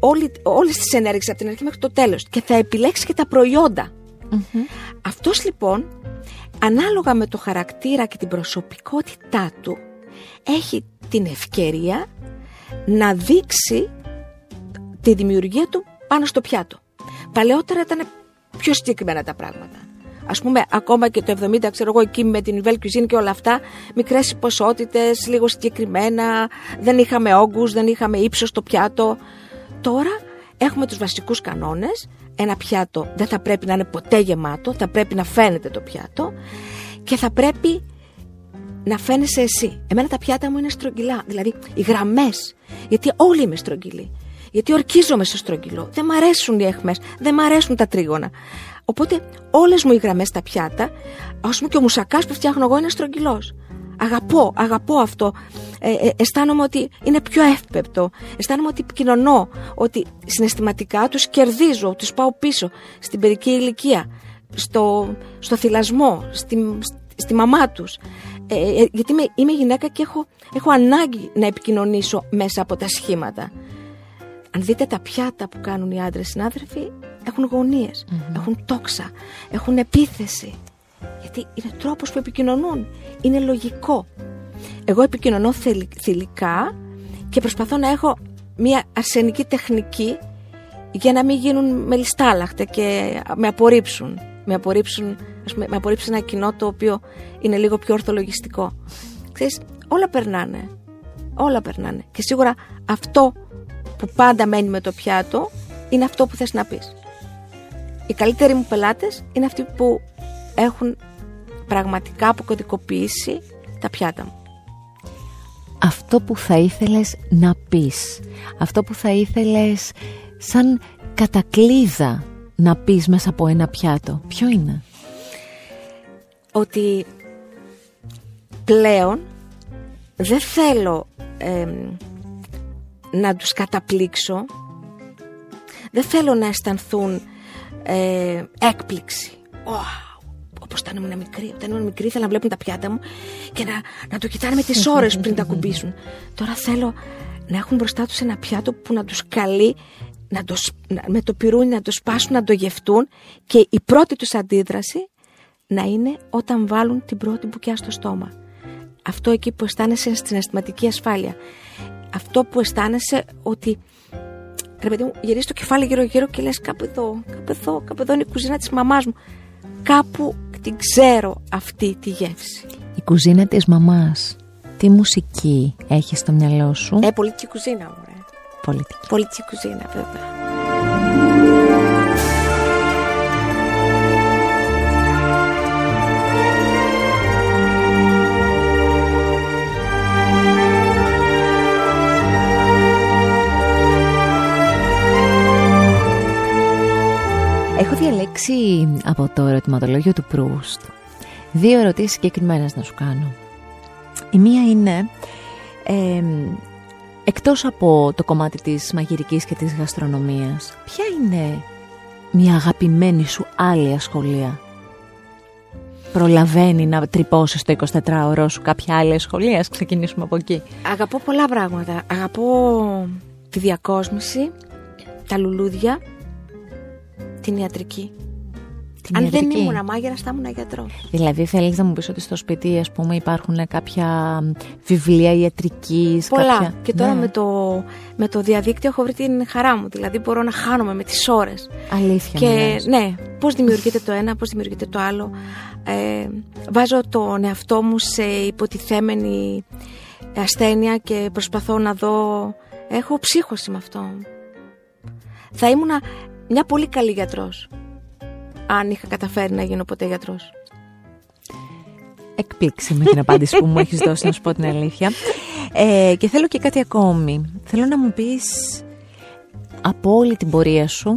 όλη, όλες τις ενέργειες από την αρχή μέχρι το τέλος και θα επιλέξει και τα προϊόντα. Αυτός λοιπόν, ανάλογα με το χαρακτήρα και την προσωπικότητά του, έχει την ευκαιρία να δείξει τη δημιουργία του πάνω στο πιάτο. Παλαιότερα ήταν πιο συγκεκριμένα τα πράγματα. Α πούμε, ακόμα και το 70, ξέρω εγώ, εκεί με την Nouvelle Cuisine και όλα αυτά, μικρές ποσότητες, λίγο συγκεκριμένα, δεν είχαμε όγκους, δεν είχαμε ύψος στο πιάτο. Τώρα έχουμε τους βασικούς κανόνες. Ένα πιάτο δεν θα πρέπει να είναι ποτέ γεμάτο, θα πρέπει να φαίνεται το πιάτο και θα πρέπει να φαίνεσαι εσύ. Εμένα τα πιάτα μου είναι στρογγυλά, δηλαδή οι γραμμές. Γιατί όλοι είμαι στρογγυλοί. Γιατί ορκίζομαι στο στρογγυλό. Δεν μ' αρέσουν οι έχμε, δεν μ' αρέσουν τα τρίγωνα. Οπότε όλες μου οι γραμμές στα πιάτα, ας πούμε και ο μουσακάς που φτιάχνω εγώ είναι στρογγυλός. Αγαπώ, αγαπώ αυτό. Ε, ε, αισθάνομαι ότι είναι πιο εύπεπτο. Αισθάνομαι ότι επικοινωνώ, ότι συναισθηματικά τους κερδίζω, τους πάω πίσω στην παιδική ηλικία, στο, στο θυλασμό, στη, στη μαμά τους. Ε, ε, γιατί είμαι, είμαι γυναίκα και έχω, έχω ανάγκη να επικοινωνήσω μέσα από τα σχήματα. Αν δείτε τα πιάτα που κάνουν οι άντρες συνάδελφοι, έχουν γωνίες, έχουν τόξα, έχουν επίθεση. Γιατί είναι τρόπος που επικοινωνούν. Είναι λογικό. Εγώ επικοινωνώ θηλυκά και προσπαθώ να έχω μια αρσενική τεχνική για να μην γίνουν μελιστάλαχτα και με απορρίψουν. Με απορρίψουν, με απορρίψουν ένα κοινό το οποίο είναι λίγο πιο ορθολογιστικό. Ξέρεις, όλα περνάνε. Όλα περνάνε. Και σίγουρα αυτό που πάντα μένει με το πιάτο είναι αυτό που θες να πεις. Οι καλύτεροι μου πελάτες είναι αυτοί που έχουν πραγματικά αποκωδικοποιήσει τα πιάτα μου. Αυτό που θα ήθελες να πεις, αυτό που θα ήθελες σαν κατακλίδα να πεις μέσα από ένα πιάτο, ποιο είναι; Ότι πλέον δεν θέλω να τους καταπλήξω δεν θέλω να αισθανθούν ε, έκπληξη oh, όπως όταν ήμουν μικρή όταν ήμουν μικρή ήθελα να βλέπουν τα πιάτα μου και να, να το κοιτάνε με τις ώρες πριν τα κουμπίσουν. Τώρα θέλω να έχουν μπροστά τους ένα πιάτο που να τους καλεί να το, με το πυρούνι να το σπάσουν, να το γευτούν και η πρώτη τους αντίδραση να είναι όταν βάλουν την πρώτη μπουκιά στο στόμα. Αυτό εκεί που αισθάνεσαι στην αισθηματική ασφάλεια. Αυτό που αισθάνεσαι ότι ρε παιδί μου γυρίζεις το κεφάλι γύρω γύρω και λες κάπου εδώ, κάπου εδώ, κάπου εδώ είναι η κουζίνα της μαμάς μου. Κάπου την ξέρω αυτή τη γεύση. Η κουζίνα της μαμάς, τι μουσική έχει στο μυαλό σου; Ε, πολιτική κουζίνα μου, ρε. Πολιτική. Πολιτική κουζίνα, βέβαια. Έχω διαλέξει από το ερωτηματολόγιο του Προύστ δύο ερωτήσεις συγκεκριμένες να σου κάνω. Η μία είναι, ε, εκτός από το κομμάτι της μαγειρικής και της γαστρονομίας, ποια είναι μια αγαπημένη σου άλλη ασχολία; Προλαβαίνει να τρυπώσεις το 24ωρο σου κάποια άλλη ασχολία; Ας ξεκινήσουμε από εκεί. Αγαπώ πολλά πράγματα. Αγαπώ τη διακόσμηση, τα λουλούδια, την ιατρική. Την Αν ιατρική. δεν ήμουν μάγειρα, θα ήμουν γιατρός. Δηλαδή θέλεις να μου πεις ότι στο σπίτι ας πούμε υπάρχουν κάποια βιβλία ιατρικής Πολλά. κάποια... Και τώρα Ναι. με, το, με το διαδίκτυο έχω βρει την χαρά μου. Δηλαδή μπορώ να χάνομαι με τις ώρες. Αλήθεια Και μου λες. ναι, πώς δημιουργείται το ένα, πώς δημιουργείται το άλλο. Ε, βάζω τον εαυτό μου σε υποτιθέμενη ασθένεια και προσπαθώ να δω... Έχω ψύχωση με αυτό. Θα ήμουνα μια πολύ καλή γιατρός. Αν είχα καταφέρει να γίνω ποτέ γιατρός. Εκπλήξη με την απάντηση που μου έχεις δώσει να σου πω την αλήθεια. Ε, και θέλω και κάτι ακόμη. Θέλω να μου πεις από όλη την πορεία σου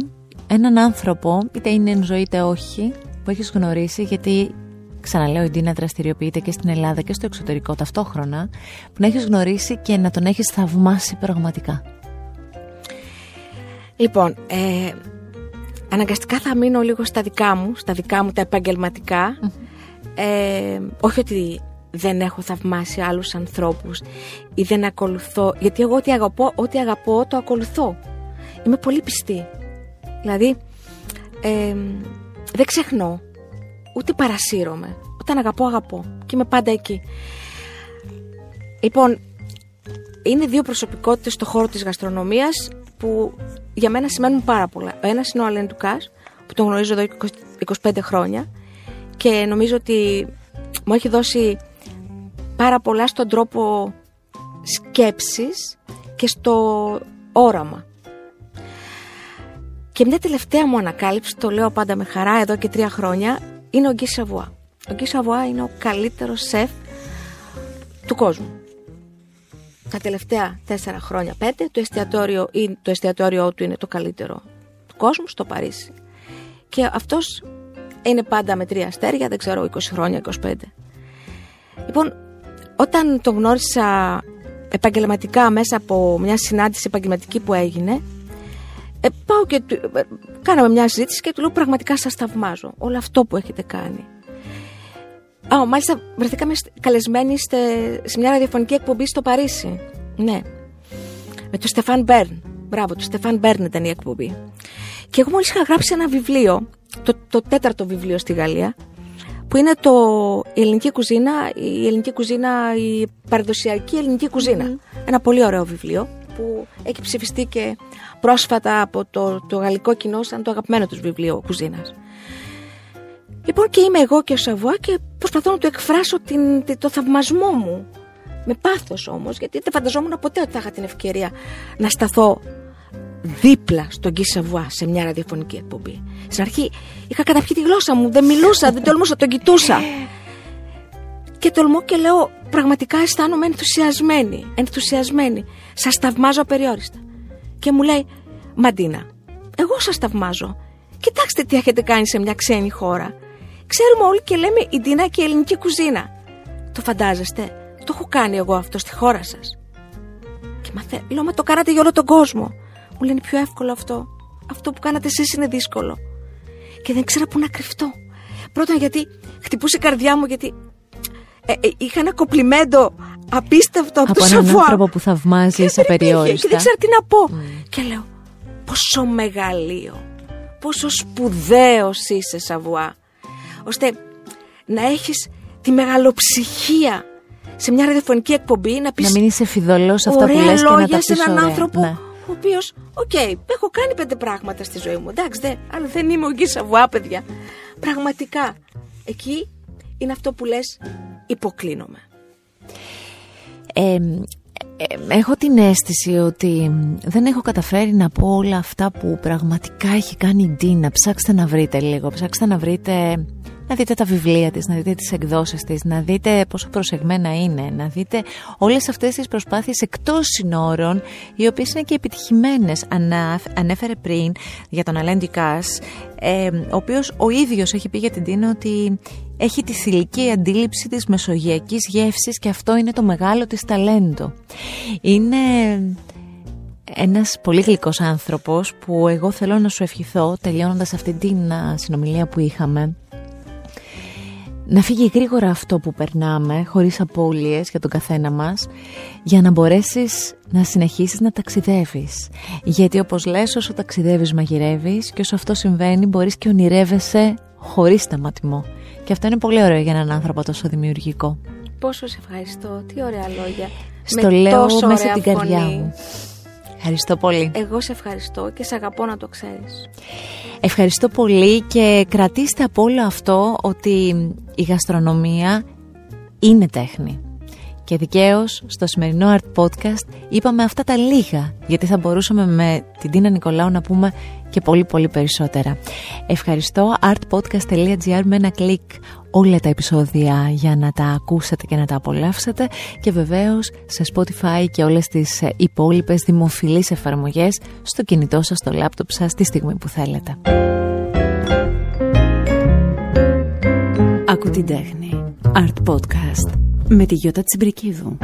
έναν άνθρωπο, είτε είναι εν ζωή είτε όχι, που έχεις γνωρίσει γιατί ξαναλέω η Ντίνα δραστηριοποιείται και στην Ελλάδα και στο εξωτερικό ταυτόχρονα που να έχεις γνωρίσει και να τον έχεις θαυμάσει πραγματικά. Λοιπόν, ε, αναγκαστικά θα μείνω λίγο στα δικά μου, στα δικά μου τα επαγγελματικά. Ε, όχι ότι δεν έχω θαυμάσει άλλους ανθρώπους ή δεν ακολουθώ, γιατί εγώ ό,τι αγαπώ, ό,τι αγαπώ το ακολουθώ. Είμαι πολύ πιστή. Δηλαδή, ε, δεν ξεχνώ, ούτε παρασύρωμαι. Όταν αγαπώ, αγαπώ. Και είμαι πάντα εκεί. Λοιπόν, είναι δύο προσωπικότητες στο χώρο της γαστρονομίας που για μένα σημαίνουν πάρα πολλά. Ο ένας είναι ο Αλέν Τουκάς, που τον γνωρίζω εδώ 20 25 χρόνια και νομίζω ότι μου έχει δώσει πάρα πολλά στον τρόπο σκέψης και στο όραμα. Και μια τελευταία μου ανακάλυψη, το λέω πάντα με χαρά εδώ και τρία χρόνια, είναι ο Γκί Σαβουά. Ο Γκί Σαβουά είναι ο καλύτερος σεφ του κόσμου. Τα τελευταία τέσσερα χρόνια, πέντε, το εστιατόριο, ή το εστιατόριό του είναι το καλύτερο του κόσμου στο Παρίσι. Και αυτός είναι πάντα με τρία αστέρια, δεν ξέρω, 20 χρόνια, 25. Λοιπόν, όταν τον γνώρισα επαγγελματικά μέσα από μια συνάντηση επαγγελματική που έγινε, ε, πάω και του, ε, κάναμε μια συζήτηση και του λέω πραγματικά σας θαυμάζω όλο αυτό που έχετε κάνει. Α, μάλιστα βρεθήκαμε σ- καλεσμένοι στε, σε μια ραδιοφωνική εκπομπή στο Παρίσι. Ναι. Με τον Στεφάν Μπέρν. Μπράβο, του Στεφάν Μπέρν ήταν η εκπομπή. Και εγώ μόλις είχα γράψει ένα βιβλίο, το, το τέταρτο βιβλίο στη Γαλλία, που είναι το η ελληνική κουζίνα, η ελληνική κουζίνα, η παραδοσιακή ελληνική κουζίνα. Ένα πολύ ωραίο βιβλίο που έχει ψηφιστεί και πρόσφατα από το, το γαλλικό κοινό σαν το αγαπημένο τους βιβλίο κουζίνας. Λοιπόν και είμαι εγώ και ο Σαββουά και προσπαθώ να του εκφράσω την, τη- το θαυμασμό μου. Με πάθος όμως, γιατί δεν φανταζόμουν ποτέ ότι θα είχα την ευκαιρία να σταθώ δίπλα στον Γκί Σαββουά σε μια ραδιοφωνική εκπομπή. Στην αρχή είχα καταπιεί τη γλώσσα μου, δεν μιλούσα, δεν τολμούσα, τον κοιτούσα. Και τολμώ και λέω, πραγματικά αισθάνομαι ενθουσιασμένη. Ενθουσιασμένη. Σας θαυμάζω απεριόριστα. Και μου λέει, Μαντίνα, εγώ σας θαυμάζω. Κοιτάξτε τι έχετε κάνει σε μια ξένη χώρα. Ξέρουμε όλοι και λέμε η Ντίνα και η ελληνική κουζίνα. Το φαντάζεστε, το έχω κάνει εγώ αυτό στη χώρα σας. Και μαθε... λέω, μα το κάνατε για όλο τον κόσμο. Μου λένε πιο εύκολο αυτό. Αυτό που κάνατε εσείς είναι δύσκολο. Και δεν ξέρα πού να κρυφτώ. Πρώτον γιατί χτυπούσε η καρδιά μου γιατί ε, ε, είχα ένα κοπλιμέντο απίστευτο από, Από το έναν Σαββουά. άνθρωπο που θαυμάζει Και δεν υπήρχε απεριόριστα. Και δεν ξέρω τι να πω. Και λέω, πόσο μεγαλείο, πόσο σπουδαίος είσαι Σαβουά, ώστε να έχεις τη μεγαλοψυχία σε μια ραδιοφωνική εκπομπή να πεις Να μην είσαι φειδωλός σε αυτά που ωραία λες και να λόγια τα σε πεις έναν ωραία. άνθρωπο Ναι. ο οποίος, οκ, έχω κάνει πέντε πράγματα στη ζωή μου, εντάξει, δε, αλλά δεν είμαι ο Guy Savoy, παιδιά. Πραγματικά. εκεί είναι αυτό που λες υποκλίνομαι. Ε, έχω την αίσθηση ότι δεν έχω καταφέρει να πω όλα αυτά που πραγματικά έχει κάνει η Ντίνα. Ψάξτε να βρείτε λίγο, ψάξτε να βρείτε να δείτε τα βιβλία της, να δείτε τις εκδόσεις της, να δείτε πόσο προσεγμένα είναι, να δείτε όλες αυτές τις προσπάθειες εκτός συνόρων, οι οποίες είναι και επιτυχημένες. ανέφερε πριν για τον Αλέντι Κάς, ε, ο οποίος ο ίδιος έχει πει για την Τίνα ότι έχει τη θηλυκή αντίληψη της μεσογειακής γεύσης και αυτό είναι το μεγάλο της ταλέντο. Είναι ένας πολύ γλυκός άνθρωπος που εγώ θέλω να σου ευχηθώ τελειώνοντας αυτή την συνομιλία που είχαμε να φύγει γρήγορα αυτό που περνάμε χωρίς απώλειες για τον καθένα μας για να μπορέσεις να συνεχίσεις να ταξιδεύεις. Γιατί όπως λες όσο ταξιδεύεις μαγειρεύεις και όσο αυτό συμβαίνει μπορείς και ονειρεύεσαι χωρίς σταματημό. Και αυτό είναι πολύ ωραίο για έναν άνθρωπο τόσο δημιουργικό. Πόσο σε ευχαριστώ, τι ωραία λόγια. Στο Με λέω τόσο μέσα ωραία την καρδιά φωνή. μου Ευχαριστώ πολύ Εγώ σε ευχαριστώ και σε αγαπώ να το ξέρεις Ευχαριστώ πολύ και κρατήστε από όλο αυτό ότι η γαστρονομία είναι τέχνη. Και δικαίως στο σημερινό Art Podcast είπαμε αυτά τα λίγα γιατί θα μπορούσαμε με την Τίνα Νικολάου να πούμε και πολύ πολύ περισσότερα. Ευχαριστώ artpodcast.gr με ένα κλικ όλα τα επεισόδια για να τα ακούσετε και να τα απολαύσετε και βεβαίως σε Spotify και όλες τις υπόλοιπες δημοφιλείς εφαρμογές στο κινητό σας, στο λάπτοπ σας, τη στιγμή που θέλετε. Ακού την τέχνη. Art Podcast με τη Γιώτα Τσιμπρικίδου.